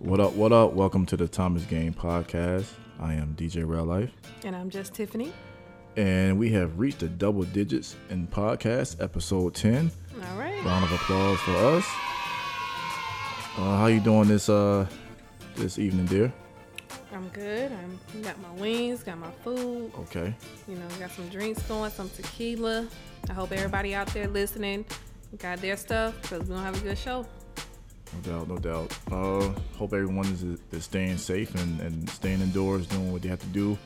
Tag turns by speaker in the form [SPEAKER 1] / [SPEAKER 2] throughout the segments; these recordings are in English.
[SPEAKER 1] What up? What up? Welcome to the Thomas Gang Podcast. I am DJ Real Life,
[SPEAKER 2] And I'm just Tiffany.
[SPEAKER 1] and we have reached the double digits in podcast episode ten.
[SPEAKER 2] All right.
[SPEAKER 1] Round of applause for us. Uh, how you doing this uh this evening, dear?
[SPEAKER 2] I'm good. I'm got my wings, got my food.
[SPEAKER 1] Okay.
[SPEAKER 2] You know, got some drinks going, some tequila. I hope everybody out there listening got their stuff because we're gonna have a good show.
[SPEAKER 1] No doubt, no doubt. Uh, hope everyone is, is staying safe and, and staying indoors, doing what they have to do.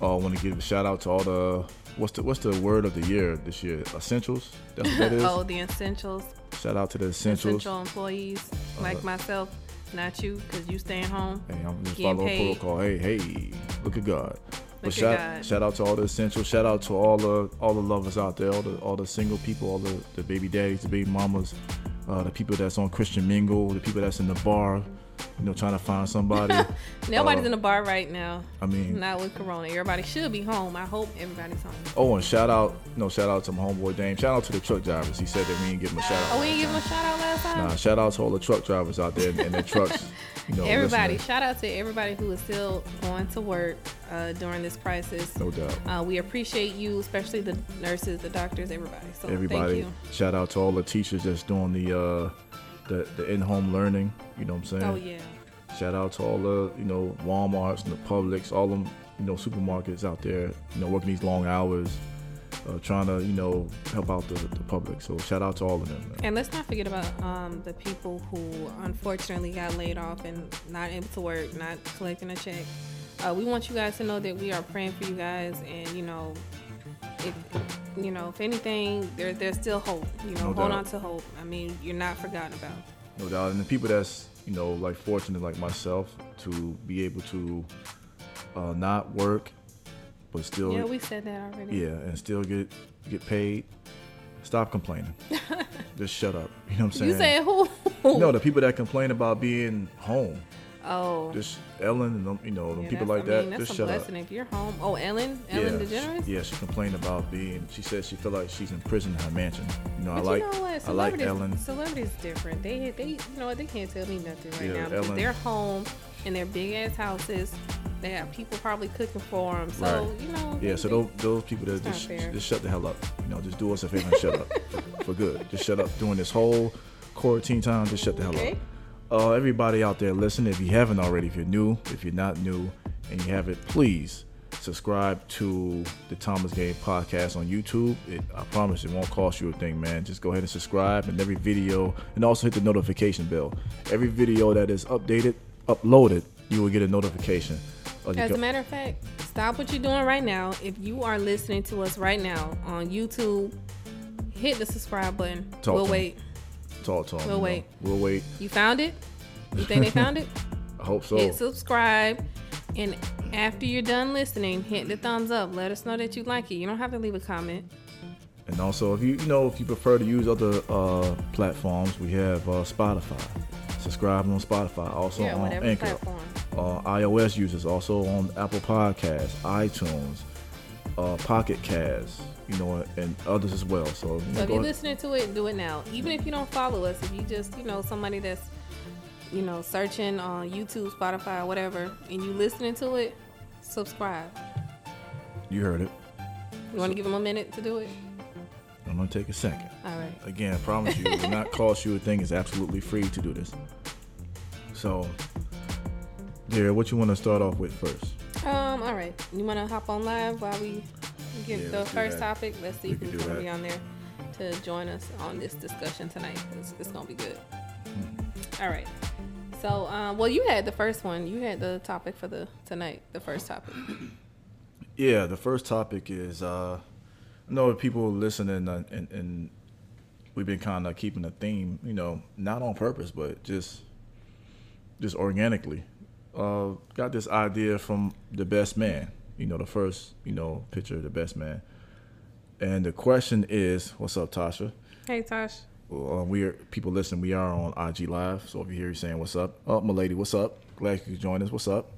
[SPEAKER 1] Uh, I want to give a shout out to all the what's the what's the word of the year this year? Essentials. That's what that is.
[SPEAKER 2] oh, the essentials,
[SPEAKER 1] Shout out to the essentials.
[SPEAKER 2] essential employees like
[SPEAKER 1] Uh,
[SPEAKER 2] myself, not you, because you staying home.
[SPEAKER 1] Hey, I'm just following protocol. Hey, hey, look at God. But shout,
[SPEAKER 2] God.
[SPEAKER 1] shout out to all the essential. Shout out to all the all the lovers out there, all the all the single people, all the, the baby daddies, the baby mamas, uh, the people that's on Christian Mingle, the people that's in the bar, you know, trying to find somebody.
[SPEAKER 2] Nobody's
[SPEAKER 1] Uh,
[SPEAKER 2] in the bar right now.
[SPEAKER 1] I mean,
[SPEAKER 2] Not with Corona. Everybody should be home. I hope everybody's home.
[SPEAKER 1] oh, and shout out, no, shout out to my homeboy Dame. Shout out to the truck drivers. He said that we didn't give him a shout out.
[SPEAKER 2] Oh, we didn't give him a shout out last time.
[SPEAKER 1] Nah, shout out to all the truck drivers out there and their trucks. You know,
[SPEAKER 2] everybody,
[SPEAKER 1] listening.
[SPEAKER 2] shout out to everybody who is still going to work uh, during this crisis.
[SPEAKER 1] no doubt.
[SPEAKER 2] Uh, we appreciate you, especially the nurses, the doctors, everybody. So
[SPEAKER 1] everybody.
[SPEAKER 2] thank you.
[SPEAKER 1] Shout out to all the teachers that's doing the uh, the, the in-home learning. You know what I'm saying?
[SPEAKER 2] Oh yeah,
[SPEAKER 1] Shout out to all the you know WalMarts and the Publix, all them you know supermarkets out there. You know working these long hours, uh, trying to you know help out the, the public. So shout out to all of them. Man.
[SPEAKER 2] and let's not forget about um, the people who unfortunately got laid off and not able to work, not collecting a check. Uh, we want you guys to know that we are praying for you guys, and you know, if you know, if anything, there, there's still hope. You know,
[SPEAKER 1] No
[SPEAKER 2] hold
[SPEAKER 1] doubt.
[SPEAKER 2] on to hope. I mean, you're not forgotten about.
[SPEAKER 1] No doubt. And the people that's you know like fortunate like myself to be able to uh, not work, but still
[SPEAKER 2] Yeah, we said that already.
[SPEAKER 1] yeah, and still get get paid. Stop complaining. Just shut up. You know what I'm saying?
[SPEAKER 2] You said who?
[SPEAKER 1] No, the people that complain about being home,
[SPEAKER 2] Oh.
[SPEAKER 1] just Ellen and them, you know, them
[SPEAKER 2] Yeah,
[SPEAKER 1] people like
[SPEAKER 2] I
[SPEAKER 1] that,
[SPEAKER 2] mean, that's
[SPEAKER 1] just
[SPEAKER 2] a
[SPEAKER 1] shut
[SPEAKER 2] blessing
[SPEAKER 1] up.
[SPEAKER 2] if you're home. Oh, Ellen, Ellen
[SPEAKER 1] yeah,
[SPEAKER 2] DeGeneres.
[SPEAKER 1] she, yeah, she complained about being. She said she felt like she's in prison in her mansion. You know,
[SPEAKER 2] But
[SPEAKER 1] I like,
[SPEAKER 2] you know what?
[SPEAKER 1] I like Ellen.
[SPEAKER 2] Celebrities different. They, they, you know what? They can't tell me nothing right
[SPEAKER 1] Yeah,
[SPEAKER 2] now because
[SPEAKER 1] Ellen-
[SPEAKER 2] they're home in their big ass houses. They have people probably cooking for them. So
[SPEAKER 1] Right.
[SPEAKER 2] you know.
[SPEAKER 1] Yeah,
[SPEAKER 2] they-
[SPEAKER 1] so those, those people that just, just shut the hell up. You know, just do us a favor and shut up for, for good. Just shut up during this whole quarantine time. Just shut the hell
[SPEAKER 2] Okay.
[SPEAKER 1] up. Uh, everybody out there, listen. If you haven't already, if you're new, if you're not new, and you haven't, please subscribe to the Thomas Gang Podcast on YouTube. It, I promise it won't cost you a thing, man. Just go ahead and subscribe, and every video, and also hit the notification bell. Every video that is updated, uploaded, you will get a notification.
[SPEAKER 2] As a matter of fact, stop what you're doing right now. If you are listening to us right now on YouTube, hit the subscribe button.
[SPEAKER 1] Talk
[SPEAKER 2] we'll wait.
[SPEAKER 1] Talk to 'em,
[SPEAKER 2] We'll
[SPEAKER 1] you know.
[SPEAKER 2] wait.
[SPEAKER 1] We'll wait.
[SPEAKER 2] You found it? You think they found it?
[SPEAKER 1] I hope so.
[SPEAKER 2] hit subscribe and after you're done listening hit the thumbs up let us know that you like it you don't have to leave a comment
[SPEAKER 1] And also, if you you know if you prefer to use other uh, platforms, we have uh, Spotify. Subscribe on Spotify. Also
[SPEAKER 2] yeah
[SPEAKER 1] on Anchor.
[SPEAKER 2] platform
[SPEAKER 1] Uh, iOS users also on Apple Podcasts, iTunes, uh, Pocket Casts, you know, and others as well. So,
[SPEAKER 2] so if you're listening to it do it now even if you don't follow us if you just you know somebody that's you know searching on youtube spotify whatever and you listening to it subscribe
[SPEAKER 1] you heard it.
[SPEAKER 2] you want to give them a minute to do it
[SPEAKER 1] I'm gonna take a second.
[SPEAKER 2] all right
[SPEAKER 1] Again, I promise you, it will not cost you a thing. It's absolutely free to do this. So, dear, what you want to start off with first?
[SPEAKER 2] um all right you want to hop on live while we get
[SPEAKER 1] Yeah,
[SPEAKER 2] the first topic. Let's see if
[SPEAKER 1] We
[SPEAKER 2] who's
[SPEAKER 1] can do
[SPEAKER 2] going to
[SPEAKER 1] that.
[SPEAKER 2] be on there to join us on this discussion tonight. It's, it's going to be good.
[SPEAKER 1] Hmm.
[SPEAKER 2] all right. So um, well you had the first one. You had the topic for the tonight the first topic.
[SPEAKER 1] Yeah, the first topic is uh, I know people listening uh, and, and we've been kind of keeping a theme, you know, not on purpose, but just just organically. Uh, got this idea from the best man, you know, the first, you know, picture of the best man. And the question is, what's up, Tasha?
[SPEAKER 2] hey tosh
[SPEAKER 1] Uh, we are people listen. We are on IG Live, so if you hear you saying "What's up?" Oh, my lady, what's up? Glad you could join us. What's up?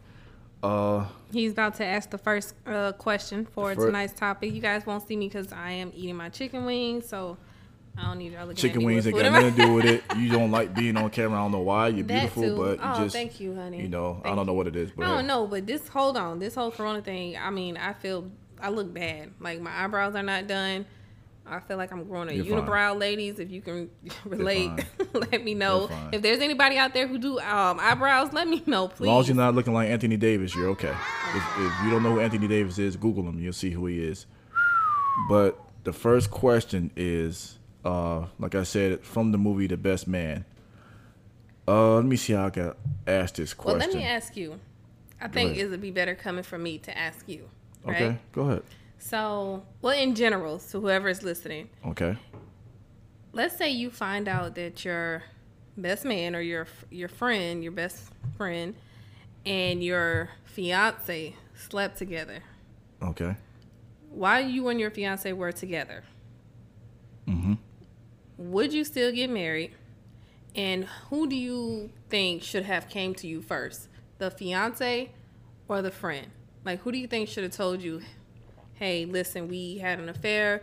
[SPEAKER 1] Uh,
[SPEAKER 2] He's about to ask the first uh, question for
[SPEAKER 1] Fir-
[SPEAKER 2] tonight's topic. You guys won't see me because I am eating my chicken wings. So I don't need y'all looking
[SPEAKER 1] Chicken wings ain't got nothing to do with it. You don't like being on camera. I don't know why. You're
[SPEAKER 2] That
[SPEAKER 1] beautiful,
[SPEAKER 2] too.
[SPEAKER 1] but you
[SPEAKER 2] oh,
[SPEAKER 1] just
[SPEAKER 2] thank you, honey.
[SPEAKER 1] you know, I don't know what it is. But
[SPEAKER 2] I don't know, but this hold on, this whole Corona thing. I mean, I feel I look bad. Like my eyebrows are not done. I feel like I'm growing a
[SPEAKER 1] You're fine.
[SPEAKER 2] unibrow, ladies. If you can relate, let me know. If there's anybody out there who do um, eyebrows, let me know, please.
[SPEAKER 1] As long as you're not looking like Anthony Davis, you're okay. If, if you don't know who Anthony Davis is, Google him. You'll see who he is. But the first question is, uh, like I said, from the movie The Best Man. Uh, let me see how I can ask this question.
[SPEAKER 2] well, let me ask you. I think it'd be better coming from me to ask you. Right?
[SPEAKER 1] Okay, go ahead.
[SPEAKER 2] So, well, in general, so whoever is listening,
[SPEAKER 1] Okay.
[SPEAKER 2] let's say you find out that your best man or your your friend, your best friend, and your fiance slept together.
[SPEAKER 1] Okay.
[SPEAKER 2] While you and your fiance were together,
[SPEAKER 1] Mm-hmm.
[SPEAKER 2] Would you still get married? And who do you think should have came to you first, the fiance or the friend? Like, who do you think should have told you, "Hey, listen, we had an affair,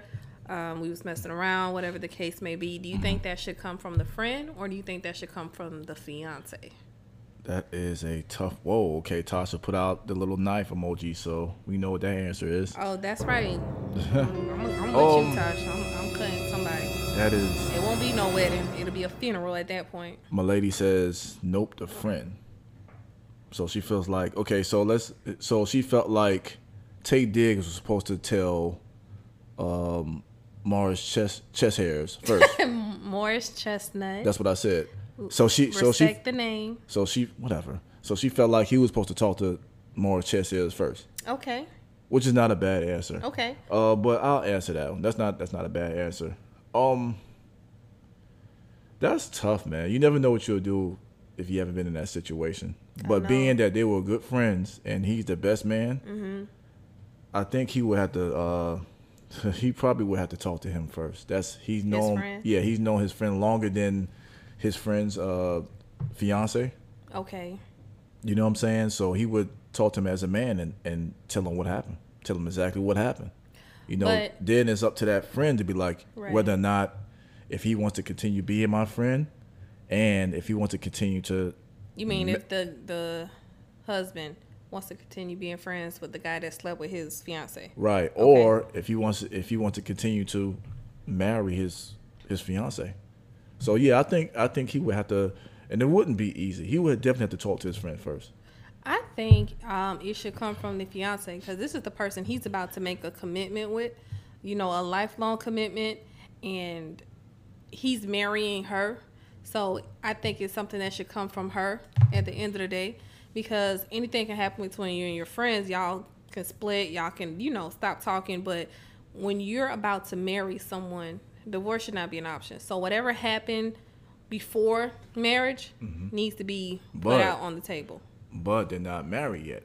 [SPEAKER 2] um, we was messing around, whatever the case may be." Do you think that should come from the friend, or do you think that should come from the fiance?
[SPEAKER 1] That is a tough. Whoa. Okay, Tasha put out the little knife emoji, so we know what that answer is.
[SPEAKER 2] Oh, that's right. I'm, I'm, with
[SPEAKER 1] Um,
[SPEAKER 2] you, Tasha. I'm, I'm cutting somebody.
[SPEAKER 1] That is.
[SPEAKER 2] It won't be no wedding. It'll be a funeral at that point.
[SPEAKER 1] my lady says nope the friend so she feels like okay so let's so she felt like taye diggs was supposed to tell um morris chest chest hairs first
[SPEAKER 2] Morris Chestnut.
[SPEAKER 1] that's what i said so she so she
[SPEAKER 2] Respect the name.
[SPEAKER 1] so she whatever so she felt like he was supposed to talk to morris chest hairs first
[SPEAKER 2] Okay.
[SPEAKER 1] which is not a bad answer
[SPEAKER 2] Okay.
[SPEAKER 1] Uh, but I'll answer that one. That's not that's not a bad answer. Um, that's tough, man. You never know what you'll do if you haven't been in that situation. But
[SPEAKER 2] know.
[SPEAKER 1] being that they were good friends and he's the best man,
[SPEAKER 2] Mm-hmm.
[SPEAKER 1] I think he would have to. Uh, he probably would have to talk to him first. That's he's known. Yeah, he's known his friend longer than his friend's uh, fiance.
[SPEAKER 2] Okay.
[SPEAKER 1] You know what I'm saying? So he would talk to him as a man and, and tell him what happened. Tell him exactly what happened. You know,
[SPEAKER 2] But-
[SPEAKER 1] then it's up to that friend to be like
[SPEAKER 2] Right.
[SPEAKER 1] whether or not if he wants to continue being my friend and if he wants to continue to
[SPEAKER 2] You mean if the the husband wants to continue being friends with the guy that slept with his fiance?
[SPEAKER 1] right or if he wants if he wants to continue to marry his his fiance. So yeah, I think I think he would have to and it wouldn't be easy. He would definitely have to talk to his friend first.
[SPEAKER 2] I think um, it should come from the fiance because this is the person he's about to make a commitment with, you know, a lifelong commitment, and he's marrying her. So I think it's something that should come from her at the end of the day because anything can happen between you and your friends. Y'all can split, y'all can, you know, stop talking. But when you're about to marry someone, divorce should not be an option. So whatever happened before marriage needs to be put out on the table.
[SPEAKER 1] But they're not married yet.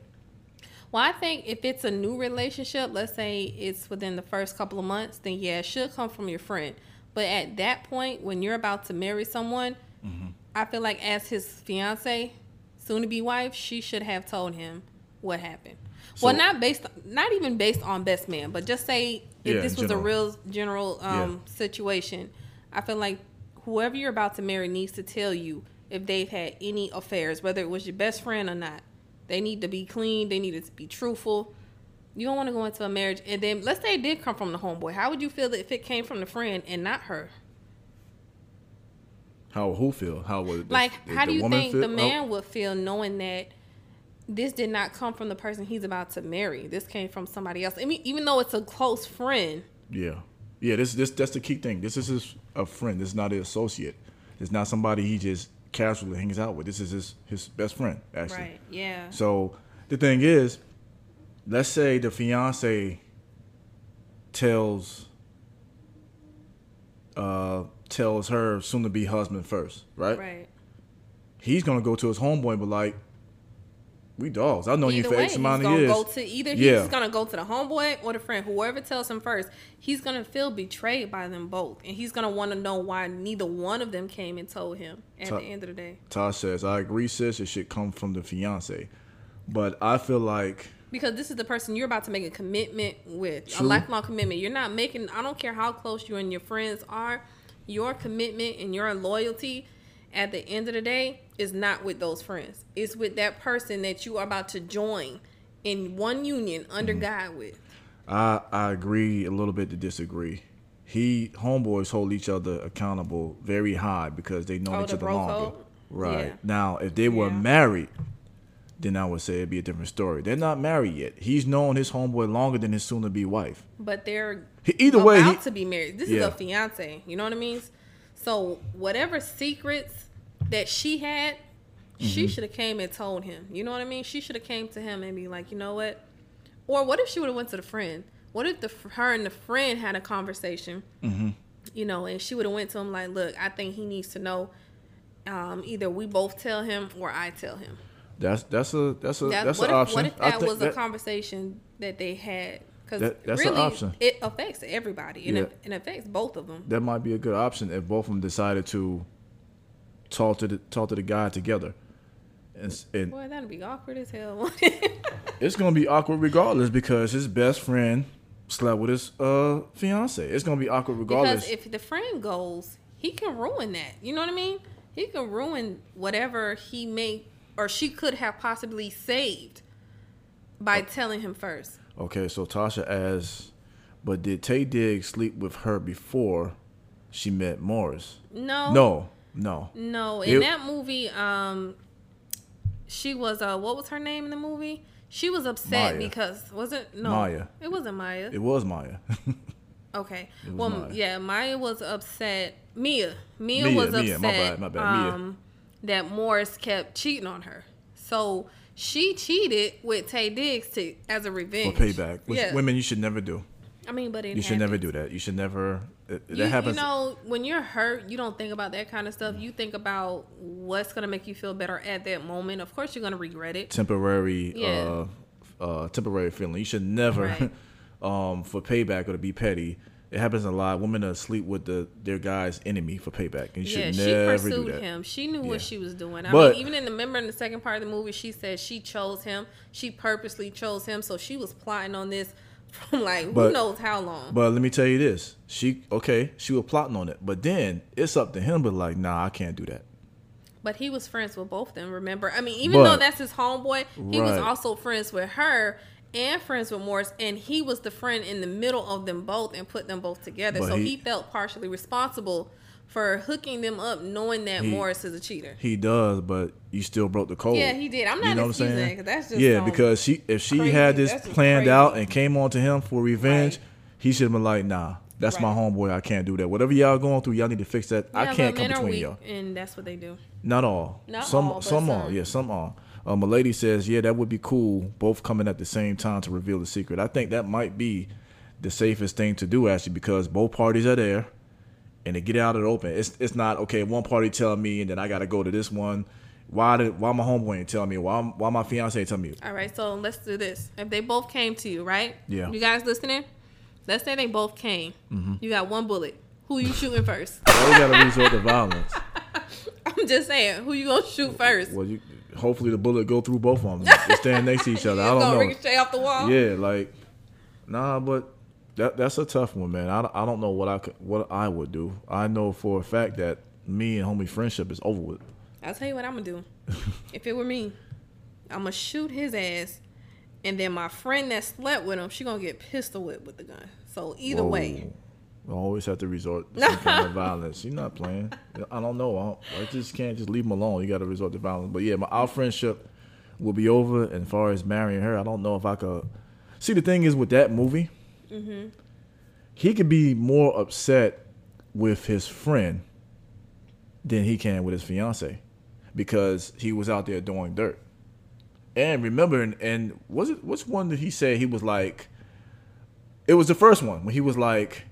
[SPEAKER 2] Well, I think if it's a new relationship, let's say it's within the first couple of months, then yeah, it should come from your friend. But at that point, when you're about to marry someone,
[SPEAKER 1] Mm-hmm.
[SPEAKER 2] I feel like as his fiance, soon to be wife, she should have told him what happened. well, not based, not even based on best man, but just say if
[SPEAKER 1] Yeah,
[SPEAKER 2] this was a real general um, situation, I feel like whoever you're about to marry needs to tell you if they've had any affairs, whether it was your best friend or not. They need to be clean. They need to be truthful. You don't want to go into a marriage and then let's say it did come from the homeboy. How would you feel if it came from the friend and not her?
[SPEAKER 1] How who feel? How would the,
[SPEAKER 2] Like, how do you think
[SPEAKER 1] feel?
[SPEAKER 2] the
[SPEAKER 1] Oh,
[SPEAKER 2] man would feel knowing that this did not come from the person he's about to marry? This came from somebody else. I mean, even though it's a close friend.
[SPEAKER 1] Yeah, yeah. This this that's the key thing. This is a friend. This is not an associate. It's not somebody he just casually hangs out with. This is his his best friend actually.
[SPEAKER 2] Right. Yeah.
[SPEAKER 1] So the thing is, let's say the fiance tells uh tells her soon to be husband first, right?
[SPEAKER 2] Right.
[SPEAKER 1] He's gonna go to his homeboy and be like, "We dogs. I've known you
[SPEAKER 2] Either
[SPEAKER 1] for
[SPEAKER 2] way,
[SPEAKER 1] X
[SPEAKER 2] he's
[SPEAKER 1] amount of
[SPEAKER 2] gonna
[SPEAKER 1] years."
[SPEAKER 2] go to either
[SPEAKER 1] Yeah.
[SPEAKER 2] he's gonna go to the homeboy or the friend, whoever tells him first. He's gonna feel betrayed by them both, and he's gonna want to know why neither one of them came and told him. At
[SPEAKER 1] Ta-
[SPEAKER 2] the end of the day,
[SPEAKER 1] Tosh says, "I agree, sis. It should come from the fiance." But I feel like
[SPEAKER 2] because this is the person you're about to make a commitment with, a lifelong commitment. You're not making. I don't care how close you and your friends are. your commitment and your loyalty at the end of the day is not with those friends. It's with that person that you are about to join in one union under
[SPEAKER 1] Mm-hmm.
[SPEAKER 2] God with.
[SPEAKER 1] I I agree a little bit to disagree. He homeboys hold each other accountable very high because they know
[SPEAKER 2] Oh,
[SPEAKER 1] each
[SPEAKER 2] the
[SPEAKER 1] other longer.
[SPEAKER 2] code?
[SPEAKER 1] Right
[SPEAKER 2] Yeah.
[SPEAKER 1] now, if they were
[SPEAKER 2] Yeah.
[SPEAKER 1] married, then I would say it'd be a different story. They're not married yet. He's known his homeboy longer than his soon-to-be wife.
[SPEAKER 2] But they're
[SPEAKER 1] He- either way,
[SPEAKER 2] about
[SPEAKER 1] he-
[SPEAKER 2] to be married. This
[SPEAKER 1] Yeah.
[SPEAKER 2] is a fiance. You know what I mean? So whatever secrets that she had,
[SPEAKER 1] Mm-hmm.
[SPEAKER 2] she should have came and told him. You know what I mean? She should have came to him and be like, you know what? Or what if she would have went to the friend? What if the her and the friend had a conversation?
[SPEAKER 1] Mm-hmm.
[SPEAKER 2] You know, and she would have went to him like, look, I think he needs to know. Um, either we both tell him or I tell him.
[SPEAKER 1] That's that's a that's a
[SPEAKER 2] That,
[SPEAKER 1] that's an
[SPEAKER 2] if,
[SPEAKER 1] option.
[SPEAKER 2] what if that was
[SPEAKER 1] that-
[SPEAKER 2] a conversation that they had? Because
[SPEAKER 1] That- that's an
[SPEAKER 2] really,
[SPEAKER 1] option.
[SPEAKER 2] it affects everybody, and
[SPEAKER 1] Yeah.
[SPEAKER 2] it affects both of them.
[SPEAKER 1] that might be a good option if both of them decided to talk to the talk to the guy together. And, and
[SPEAKER 2] Boy, that'd be awkward as hell.
[SPEAKER 1] it's gonna be awkward regardless because his best friend slept with his uh fiance. It's gonna be awkward regardless.
[SPEAKER 2] because if the friend goes, he can ruin that. You know what I mean? He can ruin whatever he may or she could have possibly saved by telling him first.
[SPEAKER 1] okay, so Tasha asks, but did Taye Diggs sleep with her before she met Morris?
[SPEAKER 2] No,
[SPEAKER 1] No, no.
[SPEAKER 2] no. In
[SPEAKER 1] It-
[SPEAKER 2] that movie, um, she was uh, what was her name in the movie? She was upset
[SPEAKER 1] Maya.
[SPEAKER 2] because was it no
[SPEAKER 1] Maya.
[SPEAKER 2] It wasn't Maya.
[SPEAKER 1] It was Maya.
[SPEAKER 2] Okay.
[SPEAKER 1] Was
[SPEAKER 2] well,
[SPEAKER 1] Maya.
[SPEAKER 2] yeah, Maya was upset. Mia, Mia,
[SPEAKER 1] Mia,
[SPEAKER 2] was
[SPEAKER 1] Mia,
[SPEAKER 2] upset.
[SPEAKER 1] my bad, my bad, Mia.
[SPEAKER 2] Um, that Morris kept cheating on her, so she cheated with Taye Diggs to as a revenge for
[SPEAKER 1] payback, which
[SPEAKER 2] yeah.
[SPEAKER 1] women you should never do.
[SPEAKER 2] I mean, but it
[SPEAKER 1] You should never do that. You should never. It,
[SPEAKER 2] You,
[SPEAKER 1] that happens.
[SPEAKER 2] you know, when you're hurt, you don't think about that kind of stuff. You think about what's gonna make you feel better at that moment. Of course, you're gonna regret it.
[SPEAKER 1] temporary
[SPEAKER 2] Yeah.
[SPEAKER 1] uh uh temporary feeling. You should never
[SPEAKER 2] Right.
[SPEAKER 1] um for payback or to be petty. It happens a lot. Women are sleep with the their guy's enemy for payback. And you
[SPEAKER 2] Yeah,
[SPEAKER 1] should
[SPEAKER 2] she
[SPEAKER 1] never do
[SPEAKER 2] pursued
[SPEAKER 1] that.
[SPEAKER 2] him. She knew
[SPEAKER 1] Yeah.
[SPEAKER 2] what she was doing. I
[SPEAKER 1] But-
[SPEAKER 2] mean, even in the remember in the second part of the movie, she said she chose him. She purposely chose him, so she was plotting on this from like
[SPEAKER 1] But-
[SPEAKER 2] who knows how long.
[SPEAKER 1] But let me tell you this. She okay, she was plotting on it. But then it's up to him but like, nah, I can't do that.
[SPEAKER 2] But he was friends with both of them. Remember, I mean, even
[SPEAKER 1] But-
[SPEAKER 2] though that's his homeboy, he was also friends with her and friends with Morris, and he was the friend in the middle of them both and put them both together.
[SPEAKER 1] But
[SPEAKER 2] so he,
[SPEAKER 1] he-
[SPEAKER 2] felt partially responsible for hooking them up, knowing that
[SPEAKER 1] He-
[SPEAKER 2] Morris is a cheater.
[SPEAKER 1] He does, but you still broke the code.
[SPEAKER 2] Yeah, he did. I'm not
[SPEAKER 1] You know what I'm saying?
[SPEAKER 2] that that's just
[SPEAKER 1] yeah, because she if she
[SPEAKER 2] crazy.
[SPEAKER 1] had this planned
[SPEAKER 2] crazy.
[SPEAKER 1] out and came on to him for revenge,
[SPEAKER 2] Right.
[SPEAKER 1] he should have been like, nah, that's my homeboy. I can't do that. Whatever y'all going through, y'all need to fix that. I can't come between y'all.
[SPEAKER 2] and that's what they do.
[SPEAKER 1] Not all.
[SPEAKER 2] Not
[SPEAKER 1] some
[SPEAKER 2] all, but
[SPEAKER 1] some are.
[SPEAKER 2] some.
[SPEAKER 1] Yeah, some are. Um, a lady says, yeah, that would be cool. Both coming at the same time to reveal the secret. I think that might be the safest thing to do actually because both parties are there and they get out of the open. It's it's not okay. One party telling me and then I got to go to this one. Why did why my homeboy ain't tell me? Why why my fiance tell me?
[SPEAKER 2] All right, so let's do this. If they both came to you, right?
[SPEAKER 1] Yeah.
[SPEAKER 2] You guys listening? Let's say they both came.
[SPEAKER 1] Mm-hmm.
[SPEAKER 2] You got one bullet. Who you shooting first?
[SPEAKER 1] We got to resort to violence?
[SPEAKER 2] I'm just saying. Who you gonna shoot first?
[SPEAKER 1] Well, you hopefully the bullet go through both of them. They stand next to each other. I don't
[SPEAKER 2] gonna
[SPEAKER 1] know.
[SPEAKER 2] ricochet off the wall.
[SPEAKER 1] Yeah, like nah, but that that's a tough one, man. I, I don't know what I could what I would do. I know for a fact that me and homie friendship is over with.
[SPEAKER 2] I'll tell you what I'm gonna do. if it were me, I'm gonna shoot his ass, and then my friend that slept with him, she gonna get pistol whipped with the gun. So either way,
[SPEAKER 1] I always have to resort to some kind of violence. You're not playing. I don't know. I, don't, I just can't just leave him alone. You got to resort to violence. But yeah, my our friendship will be over. And as far as marrying her, I don't know if I could. See, the thing is with that movie,
[SPEAKER 2] Mm-hmm.
[SPEAKER 1] he could be more upset with his friend than he can with his fiance because he was out there doing dirt. And remember, and, and was it which one did he say he was like? It was the first one when he was like,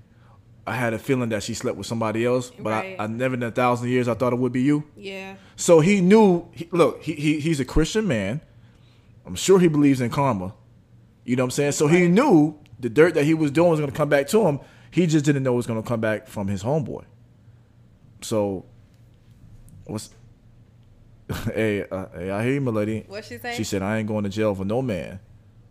[SPEAKER 1] I had a feeling that she slept with somebody else, but
[SPEAKER 2] Right.
[SPEAKER 1] I, I never in a thousand years I thought it would be you.
[SPEAKER 2] yeah,
[SPEAKER 1] So he knew. He, look, he, he he's a Christian man. I'm sure he believes in karma. You know what I'm saying? So he knew the dirt that he was doing was going to come back to him. He just didn't know it was going to come back from his homeboy. So, what's? hey, uh, hey, I hear you, my lady.
[SPEAKER 2] what she say?
[SPEAKER 1] She said, "I ain't going to jail for no man."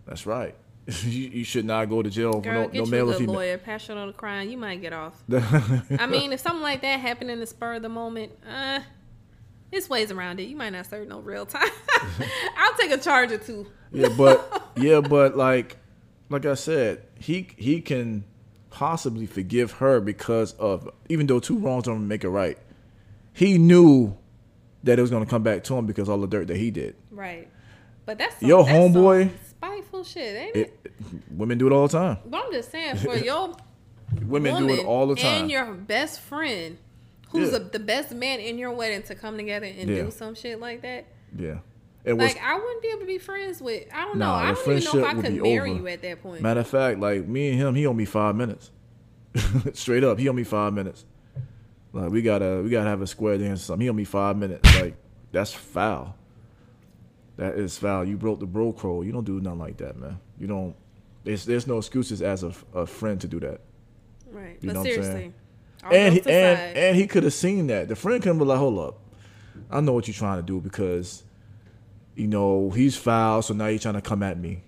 [SPEAKER 1] That's right. you, you should not go to jail for
[SPEAKER 2] Girl,
[SPEAKER 1] no,
[SPEAKER 2] get
[SPEAKER 1] no
[SPEAKER 2] you
[SPEAKER 1] male
[SPEAKER 2] a
[SPEAKER 1] or female.
[SPEAKER 2] lawyer, pass on the crime, you might get off. I mean, if something like that happened in the spur of the moment, uh, there's ways around it. You might not serve no real time. I'll take a charge or two.
[SPEAKER 1] yeah, but yeah, but like like I said, he he can possibly forgive her because of even though two wrongs don't make it right. He knew that it was gonna come back to him because all the dirt that he did.
[SPEAKER 2] Right. But that's
[SPEAKER 1] your
[SPEAKER 2] that's some
[SPEAKER 1] homeboy-
[SPEAKER 2] spiteful shit, ain't it?
[SPEAKER 1] It women do it all the time.
[SPEAKER 2] But I'm just saying, for your
[SPEAKER 1] Women do it all the time.
[SPEAKER 2] and your best friend, who's
[SPEAKER 1] Yeah.
[SPEAKER 2] the, the best man in your wedding, to come together and
[SPEAKER 1] Yeah.
[SPEAKER 2] do some shit like that.
[SPEAKER 1] yeah. It was
[SPEAKER 2] Like I wouldn't be able to be friends with. I don't know. I don't even know if I could marry
[SPEAKER 1] over.
[SPEAKER 2] you at that point.
[SPEAKER 1] matter of fact, like me and him, he owe me five minutes. Straight up, he owe me five minutes. Like we gotta we gotta have a square dance or something. He owe me five minutes. Like that's foul. That is foul. You broke the bro code. You don't do nothing like that, man. You don't. There's there's no excuses as a, a friend to do that.
[SPEAKER 2] right.
[SPEAKER 1] You
[SPEAKER 2] but
[SPEAKER 1] know what I'm saying?
[SPEAKER 2] seriously.
[SPEAKER 1] and he, and and he could have seen that. The friend could be like, "Hold up, I know what you're trying to do because, you know, he's foul. So now you're trying to come at me.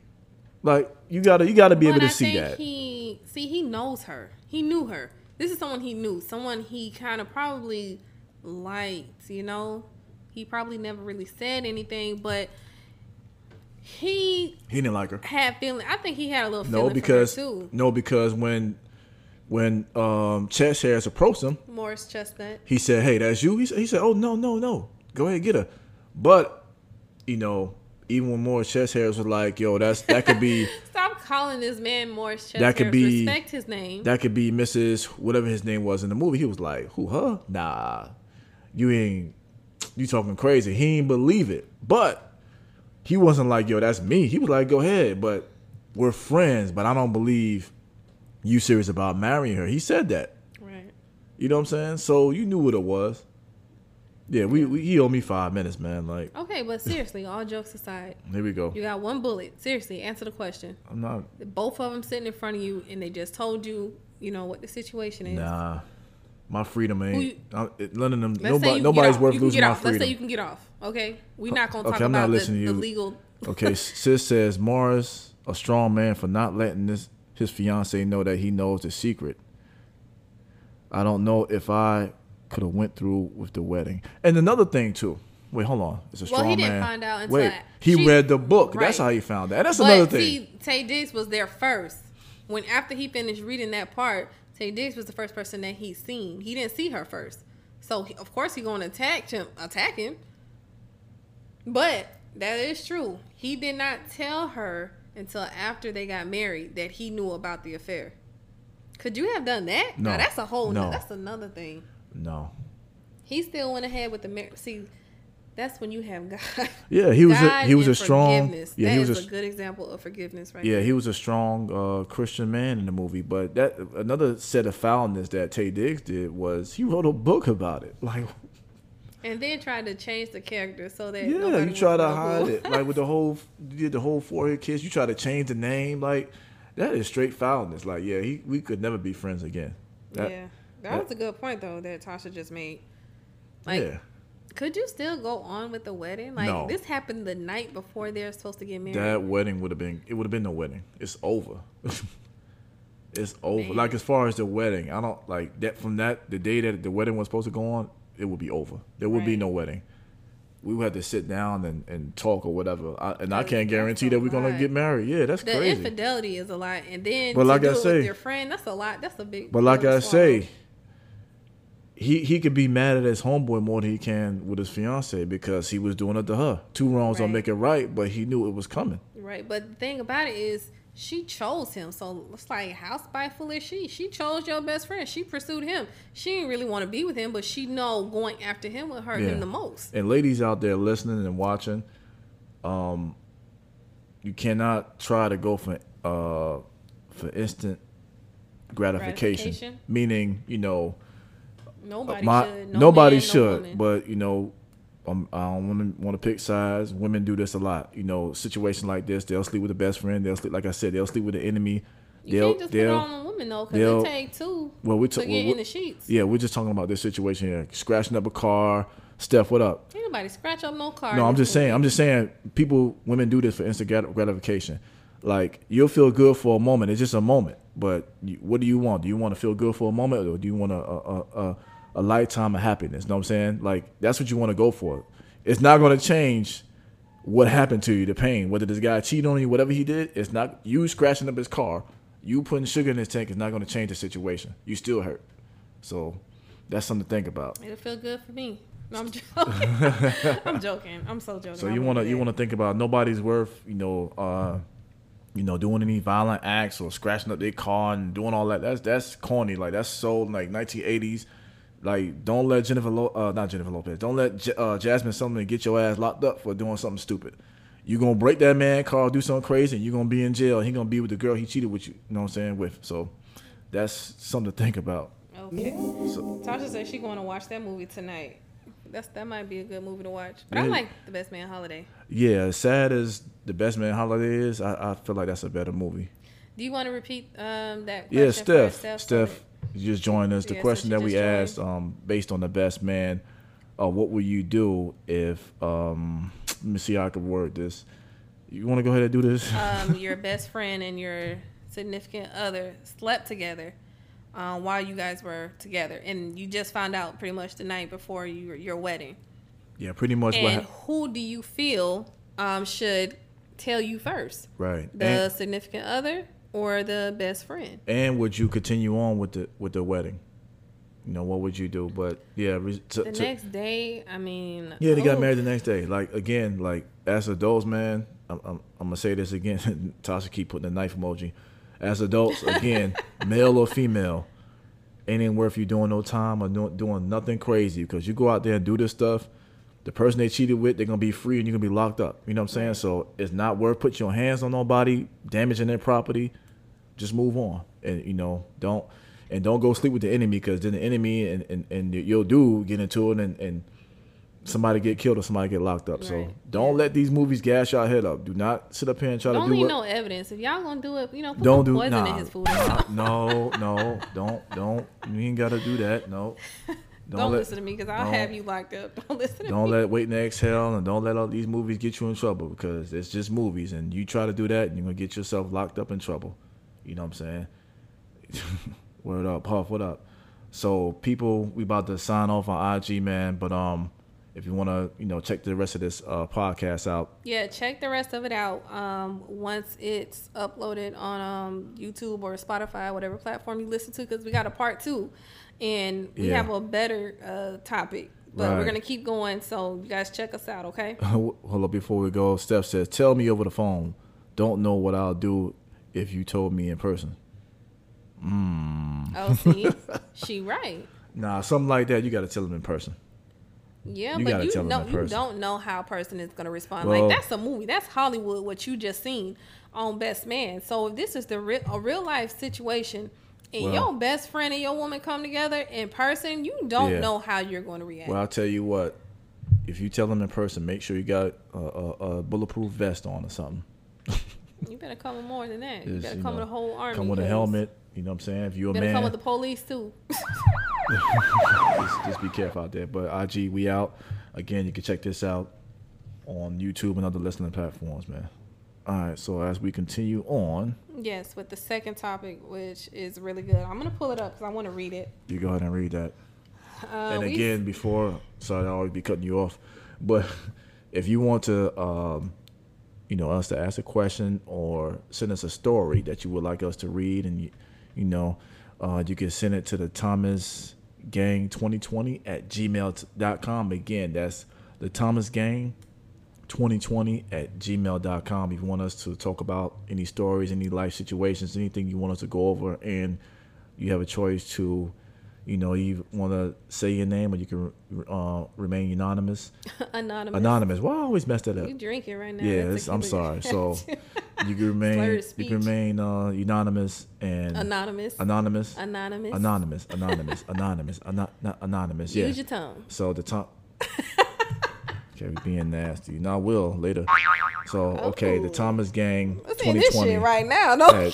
[SPEAKER 1] Like you gotta you gotta be able to
[SPEAKER 2] I
[SPEAKER 1] see
[SPEAKER 2] think
[SPEAKER 1] that.
[SPEAKER 2] he see he knows her. He knew her. This is someone he knew. Someone he kind of probably liked. You know, he probably never really said anything, but he
[SPEAKER 1] he didn't like her.
[SPEAKER 2] had feeling. I think he had a little feeling
[SPEAKER 1] No, because
[SPEAKER 2] for her too.
[SPEAKER 1] no, because when when um Chess Harris approached him,
[SPEAKER 2] Morris Chestnut.
[SPEAKER 1] he said, "Hey, that's you." He said, "He said, oh no, no, no, go ahead, get her." But you know, even when Morris Chess Harris was like, "Yo, that's that could be
[SPEAKER 2] Stop calling this man Morris Chestnut.
[SPEAKER 1] That could be-
[SPEAKER 2] respect his name.
[SPEAKER 1] that could be Mrs. whatever his name was in the movie," he was like, "Who her? Nah, you ain't you talking crazy." He ain't believe it, but he wasn't like, "Yo, that's me." He was like, "Go ahead," but we're friends, but I don't believe you serious about marrying her. He said that.
[SPEAKER 2] right.
[SPEAKER 1] You know what I'm saying? So you knew what it was. Yeah, we, we he owed me five minutes, man. Like,
[SPEAKER 2] Okay, but seriously, all jokes aside,
[SPEAKER 1] here we go.
[SPEAKER 2] you got one bullet. Seriously, answer the question.
[SPEAKER 1] I'm not.
[SPEAKER 2] Both of them sitting in front of you, and they just told you, you know, what the situation is.
[SPEAKER 1] Nah, my freedom ain't.
[SPEAKER 2] you-
[SPEAKER 1] I'm, none of them. Nobody, nobody's
[SPEAKER 2] off.
[SPEAKER 1] worth losing my
[SPEAKER 2] off. Let's say
[SPEAKER 1] freedom.
[SPEAKER 2] you can get off. Okay, we're not gonna talk
[SPEAKER 1] Okay, I'm not
[SPEAKER 2] about the,
[SPEAKER 1] listening to
[SPEAKER 2] the
[SPEAKER 1] you.
[SPEAKER 2] legal.
[SPEAKER 1] okay, sis says Morris, a strong man for not letting this his fiance know that he knows the secret. I don't know if I could have went through with the wedding. And another thing too. Wait, hold on. It's a
[SPEAKER 2] Well,
[SPEAKER 1] strong
[SPEAKER 2] he didn't
[SPEAKER 1] man.
[SPEAKER 2] find out until
[SPEAKER 1] Wait,
[SPEAKER 2] I-
[SPEAKER 1] he
[SPEAKER 2] she-
[SPEAKER 1] read the book. That's how he found that. And that's
[SPEAKER 2] But
[SPEAKER 1] another thing.
[SPEAKER 2] see, Taye Diggs was there first. When after he finished reading that part, Taye Diggs was the first person that he seen. He didn't see her first, so he, of course he going to attack him. Attack him. But that is true. He did not tell her until after they got married that he knew about the affair. Could you have done that?
[SPEAKER 1] No.
[SPEAKER 2] Now that's a whole.
[SPEAKER 1] No.
[SPEAKER 2] That's another thing.
[SPEAKER 1] No.
[SPEAKER 2] He still went ahead with the marriage. See, that's when you have God.
[SPEAKER 1] Yeah, he was a, he was a strong yeah
[SPEAKER 2] That
[SPEAKER 1] he was
[SPEAKER 2] is
[SPEAKER 1] a,
[SPEAKER 2] a good example of forgiveness, right?
[SPEAKER 1] yeah
[SPEAKER 2] there.
[SPEAKER 1] he was a strong uh, Christian man in the movie. But that another set of foulness that Taye Diggs did was he wrote a book about it. Like
[SPEAKER 2] And then tried to change the character so that
[SPEAKER 1] yeah, you try to hide it like with the whole you did the whole forehead kiss. You try to change the name like that is straight foulness. Like yeah, he we could never be friends again. That,
[SPEAKER 2] yeah, that, was a good point though that Tasha just made. Like,
[SPEAKER 1] yeah,
[SPEAKER 2] could you still go on with the wedding? Like,
[SPEAKER 1] No.
[SPEAKER 2] this happened the night before they're supposed to get married.
[SPEAKER 1] that wedding would have been it would have been no wedding. It's over. it's over.
[SPEAKER 2] Man.
[SPEAKER 1] Like as far as the wedding, I don't like that from that the day that the wedding was supposed to go on, it would be over. There would be no wedding. We would have to sit down and, and talk or whatever. I, and I can't guarantee that we're gonna get married. Yeah, that's
[SPEAKER 2] the
[SPEAKER 1] crazy.
[SPEAKER 2] infidelity is a lot, and then
[SPEAKER 1] But like I say-
[SPEAKER 2] with your friend, that's a lot. That's a big.
[SPEAKER 1] But like I say. He he could be mad at his homeboy more than he can with his fiance because he was doing it to her. Two wrongs don't
[SPEAKER 2] Right.
[SPEAKER 1] make it right, but he knew it was coming.
[SPEAKER 2] right. But the thing about it is, she chose him. So it's like, how spiteful is she? She chose your best friend. She pursued him. She didn't really want to be with him, but she know going after him would hurt
[SPEAKER 1] Yeah.
[SPEAKER 2] him the most.
[SPEAKER 1] And ladies out there listening and watching, um, you cannot try to go for uh for instant gratification.
[SPEAKER 2] Gratification?
[SPEAKER 1] Meaning, you know,
[SPEAKER 2] Nobody
[SPEAKER 1] my
[SPEAKER 2] should. No
[SPEAKER 1] nobody
[SPEAKER 2] man,
[SPEAKER 1] should,
[SPEAKER 2] woman.
[SPEAKER 1] but you know, um, I don't want to want to pick sides. Women do this a lot. You know, situation like this, they'll sleep with the best friend. They'll sleep, like I said, they'll sleep with the enemy.
[SPEAKER 2] You
[SPEAKER 1] they'll
[SPEAKER 2] can't just put it on women though, because it take two
[SPEAKER 1] well we
[SPEAKER 2] to get in the sheets.
[SPEAKER 1] yeah we're just talking about this situation here, scratching up a car. Steph, what up?
[SPEAKER 2] Ain't nobody scratch up no car.
[SPEAKER 1] No, I'm just saying. I'm just saying. People, women do this for instant gratification. Like you'll feel good for a moment. It's just a moment. But you, what do you want? Do you want to feel good for a moment, or do you want a a, a, a lifetime of happiness? You know what I'm saying? Like that's what you want to go for. It's not going to change what happened to you, the pain. Whether this guy cheated on you, whatever he did, it's not you scratching up his car. You putting sugar in his tank is not going to change the situation. You still hurt. So that's something to think about.
[SPEAKER 2] It'll feel good for me. No, I'm joking. I'm joking. I'm so joking.
[SPEAKER 1] So you want to you want to think about nobody's worth, you know, uh, you know, doing any violent acts or scratching up their car and doing all that. That's that's corny. Like that's so like 1980s. Like don't let Jennifer, Lo- uh, not Jennifer Lopez. Don't let J- uh, Jasmine Summerlin get your ass locked up for doing something stupid. You gonna break that man car, do something crazy, and you gonna be in jail. He gonna be with the girl he cheated with you. You know what I'm saying? With so that's something to think about.
[SPEAKER 2] Okay.
[SPEAKER 1] So,
[SPEAKER 2] Tasha said she going to watch that movie tonight. That's that might be a good movie to watch. But I
[SPEAKER 1] Yeah.
[SPEAKER 2] like The Best Man Holiday.
[SPEAKER 1] yeah, as sad as the Best Man Holiday is, I, I feel like that's a better movie.
[SPEAKER 2] Do you want to repeat um, that?
[SPEAKER 1] Yeah,
[SPEAKER 2] question for
[SPEAKER 1] Steph.
[SPEAKER 2] Steph,
[SPEAKER 1] Steph, you just joined us. The question that we asked, um, based on the best man, uh, what would you do if? Um, let me see how I could word this. You want to go ahead and do this?
[SPEAKER 2] um, your best friend and your significant other slept together um, while you guys were together, and you just found out pretty much the night before your your wedding.
[SPEAKER 1] yeah, pretty much what.
[SPEAKER 2] And
[SPEAKER 1] hap-
[SPEAKER 2] who do you feel um, should tell you first?
[SPEAKER 1] right.
[SPEAKER 2] The
[SPEAKER 1] And,
[SPEAKER 2] significant other or the best friend?
[SPEAKER 1] and would you continue on with the with the wedding? You know, what would you do? But yeah, re- to,
[SPEAKER 2] The
[SPEAKER 1] to-
[SPEAKER 2] next day, I mean,
[SPEAKER 1] Yeah, they got
[SPEAKER 2] oh,
[SPEAKER 1] married the next day. Like again, like as adults, man. I'm, I'm, I'm gonna say this again. Tasha keep putting the knife emoji. As adults, again, male or female, ain't worth you doing no time or no, doing nothing crazy because you go out there and do this stuff. The person they cheated with, they're gonna be free and you're gonna be locked up. You know what I'm saying? So it's not worth putting your hands on nobody, damaging their property. Just move on, and you know, don't and don't go sleep with the enemy because then the enemy and, and, and your dude get into it and, and somebody get killed or somebody get locked up. So don't let these movies gas your head up. Do not sit up here and try
[SPEAKER 2] Don't
[SPEAKER 1] to do
[SPEAKER 2] leave
[SPEAKER 1] what.
[SPEAKER 2] no evidence. If y'all gonna do it, you know, put
[SPEAKER 1] don't do
[SPEAKER 2] poison
[SPEAKER 1] nah,
[SPEAKER 2] in his food.
[SPEAKER 1] No, no, don't, don't. You ain't gotta do that. No, don't,
[SPEAKER 2] Don't,
[SPEAKER 1] let,
[SPEAKER 2] listen to me because I'll have you locked up. Don't listen to
[SPEAKER 1] Don't
[SPEAKER 2] me.
[SPEAKER 1] let wait and exhale, and don't let all these movies get you in trouble because it's just movies, and you try to do that, and you're gonna get yourself locked up in trouble. You know what I'm saying? Word up, Puff. What up? So people, we about to sign off on IG, man. But um, if you wanna, you know, check the rest of this uh, podcast out,
[SPEAKER 2] Yeah, check the rest of it out. Um, once it's uploaded on um, YouTube or Spotify, whatever platform you listen to, because we got a part two, and we
[SPEAKER 1] Yeah.
[SPEAKER 2] have a better uh, topic. But we're gonna keep going, so you guys check us out, okay?
[SPEAKER 1] hold up before we go. Steph says, "Tell me over the phone. Don't know what I'll do if you told me in person."
[SPEAKER 2] Oh, see, she right.
[SPEAKER 1] Nah, something like that. You got to tell them in person.
[SPEAKER 2] Yeah,
[SPEAKER 1] You
[SPEAKER 2] but you know you don't know how a person is gonna respond.
[SPEAKER 1] Well-
[SPEAKER 2] like that's a movie. That's Hollywood. What you just seen on Best Man. So if this is the real a real life situation, and
[SPEAKER 1] Well-
[SPEAKER 2] your best friend and your woman come together in person, you don't
[SPEAKER 1] Yeah.
[SPEAKER 2] know how you're going to react.
[SPEAKER 1] Well, I'll tell you what. If you tell them in person, make sure you got a, a, a bulletproof vest on or something.
[SPEAKER 2] you better come with more than that. You better
[SPEAKER 1] you
[SPEAKER 2] come
[SPEAKER 1] know,
[SPEAKER 2] with a whole army.
[SPEAKER 1] Come with a helmet. You know what I'm saying? If you're
[SPEAKER 2] You
[SPEAKER 1] a
[SPEAKER 2] better
[SPEAKER 1] man,
[SPEAKER 2] come with the police too.
[SPEAKER 1] just, just be careful out there. But IG, we out. Again, you can check this out on YouTube and other listening platforms, man. All right. So as we continue on,
[SPEAKER 2] yes, with the second topic, which is really good. I'm gonna pull it up because I want to read it.
[SPEAKER 1] you go ahead and read that.
[SPEAKER 2] Uh,
[SPEAKER 1] and
[SPEAKER 2] we-
[SPEAKER 1] again, before sorry, I always be cutting you off, but if you want to, um, you know, us to ask a question or send us a story that you would like us to read, and you, you know, uh, you can send it to the Thomas Gang 2020 at gmail.com. Again, that's the Thomas Gang 2020 at gmail.com if you want us to talk about any stories any life situations anything you want us to go over and you have a choice to you know you want to say your name or you can uh, remain anonymous
[SPEAKER 2] anonymous.
[SPEAKER 1] anonymous well i always mess that up
[SPEAKER 2] You drinking right now?
[SPEAKER 1] yeah
[SPEAKER 2] That's
[SPEAKER 1] it's,
[SPEAKER 2] a
[SPEAKER 1] i'm sorry so you can remain you can remain uh, anonymous and
[SPEAKER 2] anonymous.
[SPEAKER 1] anonymous
[SPEAKER 2] Anonymous.
[SPEAKER 1] anonymous anonymous anonymous ano- not anonymous yeah
[SPEAKER 2] Use your tongue.
[SPEAKER 1] so the top. okay, we being nasty. No, I will later. So okay, the
[SPEAKER 2] Oh.
[SPEAKER 1] Thomas Gang
[SPEAKER 2] Let's see this shit right now. No,
[SPEAKER 1] at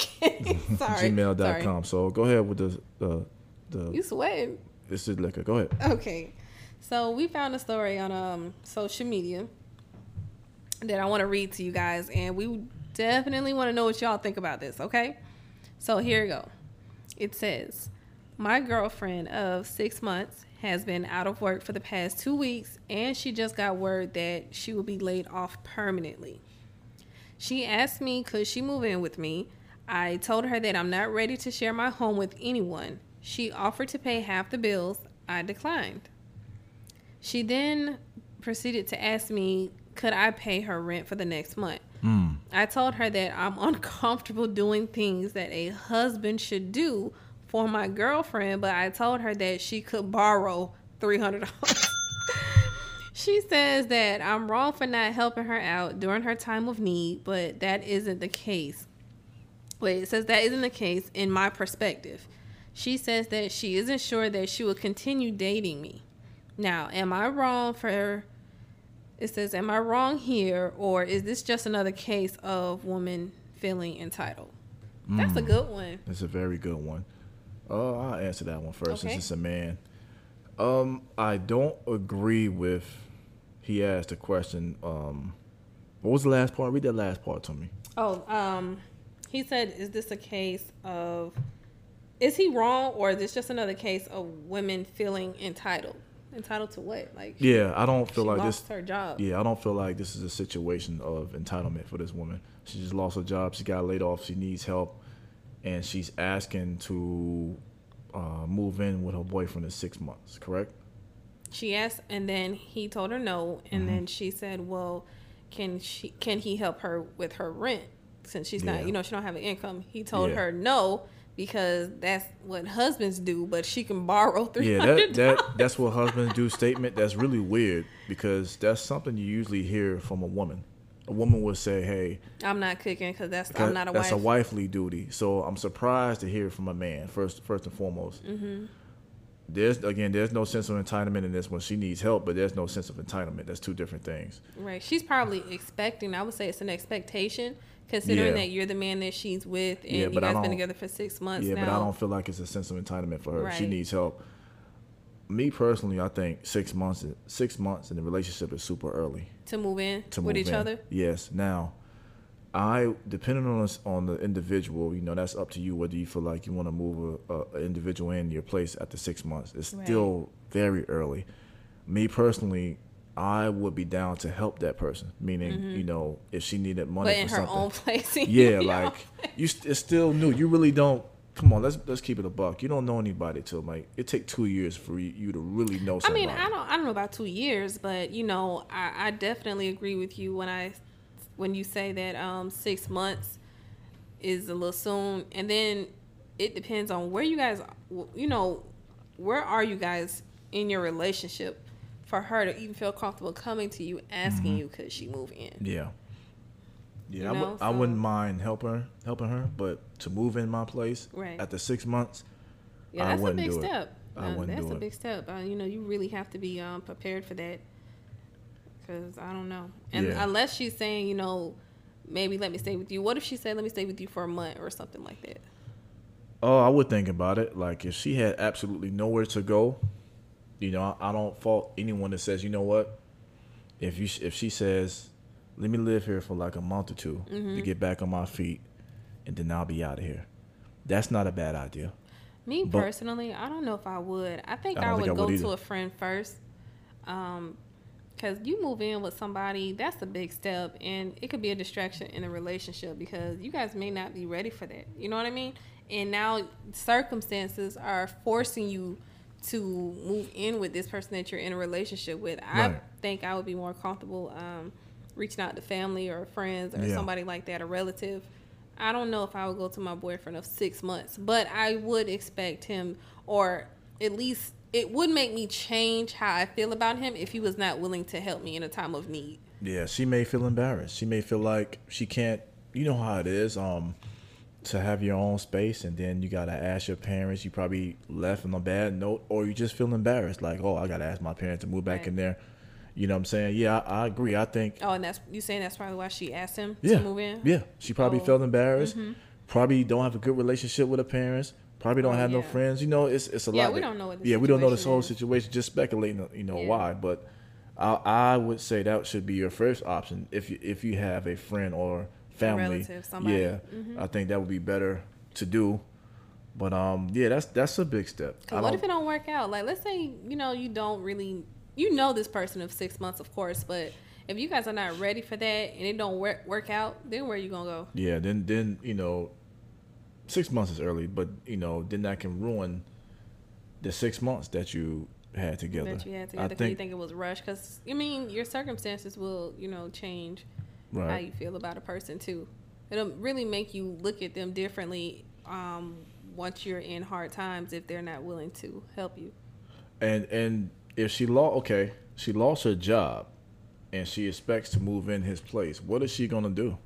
[SPEAKER 1] gmail.com. So go ahead with the the the.
[SPEAKER 2] You sweating?
[SPEAKER 1] This is liquor. Go ahead.
[SPEAKER 2] Okay. So we found a story on um social media that I want to read to you guys, and we definitely want to know what y'all think about this, okay? So here we go. It says, My girlfriend of six months has been out of work for the past two weeks, and she just got word that she will be laid off permanently. She asked me, could she move in with me? I told her that I'm not ready to share my home with anyone. She offered to pay half the bills. I declined. She then proceeded to ask me, could I pay her rent for the next month? Mm. I told her that I'm uncomfortable doing things that a husband should do for my girlfriend, but I told her that she could borrow $300. she says that I'm wrong for not helping her out during her time of need, but that isn't the case. Wait, it says that isn't the case in my perspective. She says that she isn't sure that she will continue dating me. Now, am I wrong for it says, Am I wrong here, or is this just another case of woman feeling entitled? That's a mm. good one.
[SPEAKER 1] It's a very good one. Uh, I'll answer that one first okay. since it's a man. Um, I don't agree with. He asked a question. Um, what was the last part? Read that last part to me.
[SPEAKER 2] Oh, um, he said, "Is this a case of? Is he wrong, or is this just another case of women feeling entitled?" entitled to what? Like
[SPEAKER 1] yeah, I don't feel like
[SPEAKER 2] this. Lost her job.
[SPEAKER 1] Yeah, I don't feel like this is a situation of entitlement for this woman. She just lost her job. She got laid off. She needs help, and she's asking to uh, move in with her boyfriend in six months. Correct?
[SPEAKER 2] She asked, and then he told her no, and mm-hmm. then she said, "Well, can she? Can he help her with her rent since she's yeah. not? You know, she don't have an income." He told yeah. her no because that's what husbands do, but she can borrow three hundred.
[SPEAKER 1] Yeah, that, that that's what husbands do. Statement that's really weird because that's something you usually hear from a woman. A woman would say, "Hey,
[SPEAKER 2] I'm not cooking because that's I'm not a
[SPEAKER 1] that's
[SPEAKER 2] wife.
[SPEAKER 1] a wifely duty." So I'm surprised to hear from a man first, first and foremost.
[SPEAKER 2] Mm-hmm.
[SPEAKER 1] There's again, there's no sense of entitlement in this one. She needs help, but there's no sense of entitlement. That's two different things.
[SPEAKER 2] Right. She's probably expecting. I would say it's an expectation considering yeah. that you're the man that she's with and yeah, you guys been together for six months
[SPEAKER 1] yeah
[SPEAKER 2] now.
[SPEAKER 1] but i don't feel like it's a sense of entitlement for her right. she needs help me personally i think six months six months in the relationship is super early
[SPEAKER 2] to move in to with move each in. other
[SPEAKER 1] yes now I, depending on us, on the individual, you know, that's up to you whether you feel like you want to move an individual in your place after six months. It's right. still very early. Me personally, I would be down to help that person. Meaning, mm-hmm. you know, if she needed money
[SPEAKER 2] but in
[SPEAKER 1] for
[SPEAKER 2] her
[SPEAKER 1] something,
[SPEAKER 2] own place.
[SPEAKER 1] yeah, like you, it's still new. You really don't. Come on, let's let's keep it a buck. You don't know anybody till like it take two years for you, you to really know. Somebody.
[SPEAKER 2] I mean, I don't I don't know about two years, but you know, I, I definitely agree with you when I when you say that um, six months is a little soon, and then it depends on where you guys, you know, where are you guys in your relationship for her to even feel comfortable coming to you asking mm-hmm. you could she move in.
[SPEAKER 1] Yeah. Yeah, you I, w- so, I wouldn't mind helping helping her, but to move in my place
[SPEAKER 2] right.
[SPEAKER 1] after six months,
[SPEAKER 2] yeah, that's a big step.
[SPEAKER 1] I wouldn't
[SPEAKER 2] that's
[SPEAKER 1] do
[SPEAKER 2] a big step. Uh, you know, you really have to be um, prepared for that. Because I don't know, and yeah. unless she's saying, you know, maybe let me stay with you. What if she said, let me stay with you for a month or something like that?
[SPEAKER 1] Oh, I would think about it. Like if she had absolutely nowhere to go, you know, I, I don't fault anyone that says, you know what, if you if she says, let me live here for like a month or 2 mm-hmm. to get back on my feet, and then I'll be out of here. That's not a bad idea.
[SPEAKER 2] Me but, personally, I don't know if I would. I think I, I would, think I would go to a friend first. Um, because you move in with somebody, that's a big step, and it could be a distraction in a relationship because you guys may not be ready for that. You know what I mean? And now circumstances are forcing you to move in with this person that you're in a relationship with. Right. I think I would be more comfortable um, reaching out to family or friends or yeah. somebody like that, a relative. I don't know if I would go to my boyfriend of six months, but I would expect him, or at least it would make me change how I feel about him if he was not willing to help me in a time of need.
[SPEAKER 1] Yeah, she may feel embarrassed. She may feel like she can't. You know how it is. Um, to have your own space and then you gotta ask your parents you probably left on a bad note or you just feel embarrassed like oh i gotta ask my parents to move back right. in there you know what i'm saying yeah I, I, agree i think
[SPEAKER 2] oh and that's you saying that's probably why she asked him
[SPEAKER 1] yeah,
[SPEAKER 2] to move in
[SPEAKER 1] yeah she probably oh. felt embarrassed mm-hmm. probably don't have a good relationship with her parents probably don't oh, have yeah. no friends you know it's it's a
[SPEAKER 2] yeah,
[SPEAKER 1] lot
[SPEAKER 2] yeah we don't know what
[SPEAKER 1] yeah we don't know this whole
[SPEAKER 2] is.
[SPEAKER 1] situation just speculating you know yeah. why but I, I would say that should be your first option if you if you have a friend or family.
[SPEAKER 2] relative, somebody.
[SPEAKER 1] Yeah, I think that would be better to do. But um, yeah, that's that's a big step.
[SPEAKER 2] What if it don't work out? Like, let's say you know you don't really you know this person of six months, of course, but if you guys are not ready for that and it don't work work out, then where you gonna go?
[SPEAKER 1] Yeah, then then you know, six months is early, but you know, then that can ruin the six months that you had together.
[SPEAKER 2] That you had
[SPEAKER 1] I think,
[SPEAKER 2] you think it was rushed? Because I mean, your circumstances will you know change how you feel about a person too. It'll really make you look at them differently um, once you're in hard times if they're not willing to help you.
[SPEAKER 1] And and if she lost, okay, she lost her job, and she expects to move in his place. What is she gonna do?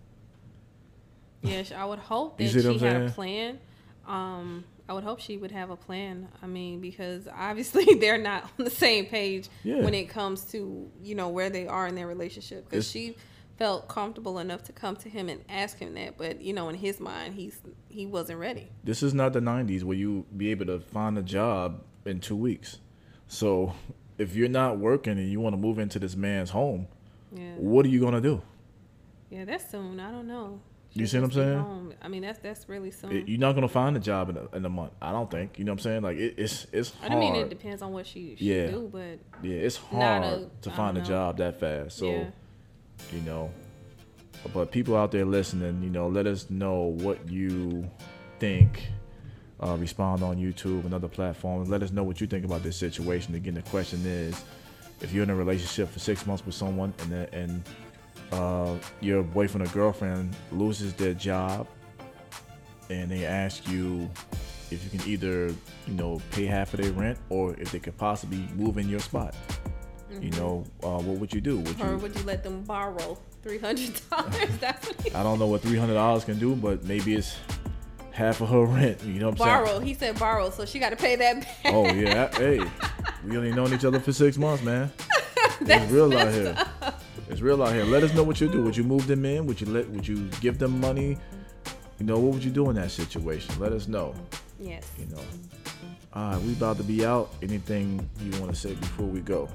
[SPEAKER 2] Yes, I would hope that she had a plan. Um, I would hope she would have a plan. I mean, because obviously they're not on the same page
[SPEAKER 1] Yeah.
[SPEAKER 2] when it comes to you know where they are in their relationship. Because she felt comfortable enough to come to him and ask him that, but you know, in his mind, he's he wasn't ready.
[SPEAKER 1] This is not the '90s where you be able to find a job in two weeks. So if you're not working and you want to move into this man's home,
[SPEAKER 2] Yeah,
[SPEAKER 1] what are you gonna do?
[SPEAKER 2] yeah, that's soon. I don't know.
[SPEAKER 1] You see what I'm saying?
[SPEAKER 2] home. I mean, that's that's really soon.
[SPEAKER 1] It- you're not gonna find a job in a, in a month. I don't think. You know what I'm saying? Like it, it's it's hard.
[SPEAKER 2] I mean, it depends on what she, she
[SPEAKER 1] Yeah.
[SPEAKER 2] do, but
[SPEAKER 1] yeah, it's hard
[SPEAKER 2] a-
[SPEAKER 1] to find a job that fast. So
[SPEAKER 2] yeah.
[SPEAKER 1] you know, but people out there listening, you know, let us know what you think. Uh, respond on YouTube and other platforms. Let us know what you think about this situation. Again, the question is, if you're in a relationship for six months with someone and then- and uh, your boyfriend or girlfriend loses their job, and they ask you if you can either you know pay half of their rent or if they could possibly move in your spot. You know, uh, what would you do? Would
[SPEAKER 2] Or
[SPEAKER 1] you?
[SPEAKER 2] would you let them borrow three hundred dollars? That's
[SPEAKER 1] I don't know what three hundred dollars can do, but maybe it's half of her rent. You know what I'm saying?
[SPEAKER 2] borrow. He said borrow, so she got to pay that back.
[SPEAKER 1] Oh yeah, hey, we only known each other for six months, man.
[SPEAKER 2] That's
[SPEAKER 1] it's real out here. It's real out here. Let us know what you do. Would you move them in? Would you let? Would you give them money? You know, what would you do in that situation? Let us know.
[SPEAKER 2] Yes.
[SPEAKER 1] You know. All right, we about to be out. Anything you want to say before we go?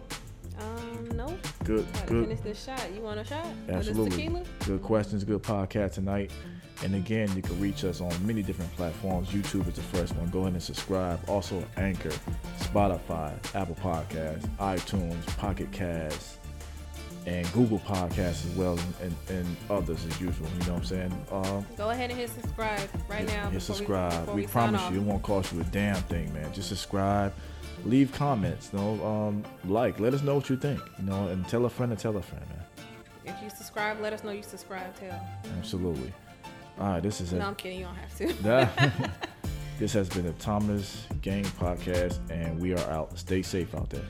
[SPEAKER 2] Um, no.
[SPEAKER 1] Good, good.
[SPEAKER 2] finish this shot. You want a shot?
[SPEAKER 1] Absolutely. Good questions, good podcast tonight. And again, you can reach us on many different platforms. YouTube is the first one. Go ahead and subscribe. Also, Anchor, Spotify, Apple Podcasts, iTunes, Pocket Cast, and Google Podcasts as well, and, and others as usual. You know what I'm saying? Uh,
[SPEAKER 2] Go ahead and hit subscribe right now.
[SPEAKER 1] hit
[SPEAKER 2] before we-
[SPEAKER 1] subscribe. we, promise you, it won't cost you a damn thing, man. Just subscribe. Leave comments. You know, um, like. Let us know what you think. You know, and tell a friend to tell a friend, man.
[SPEAKER 2] If you subscribe, let us know you subscribe. Tell.
[SPEAKER 1] Absolutely. All right, this is it.
[SPEAKER 2] No, I'm kidding. You don't have to.
[SPEAKER 1] This has been the Thomas Gang Podcast, and we are out. Stay safe out there.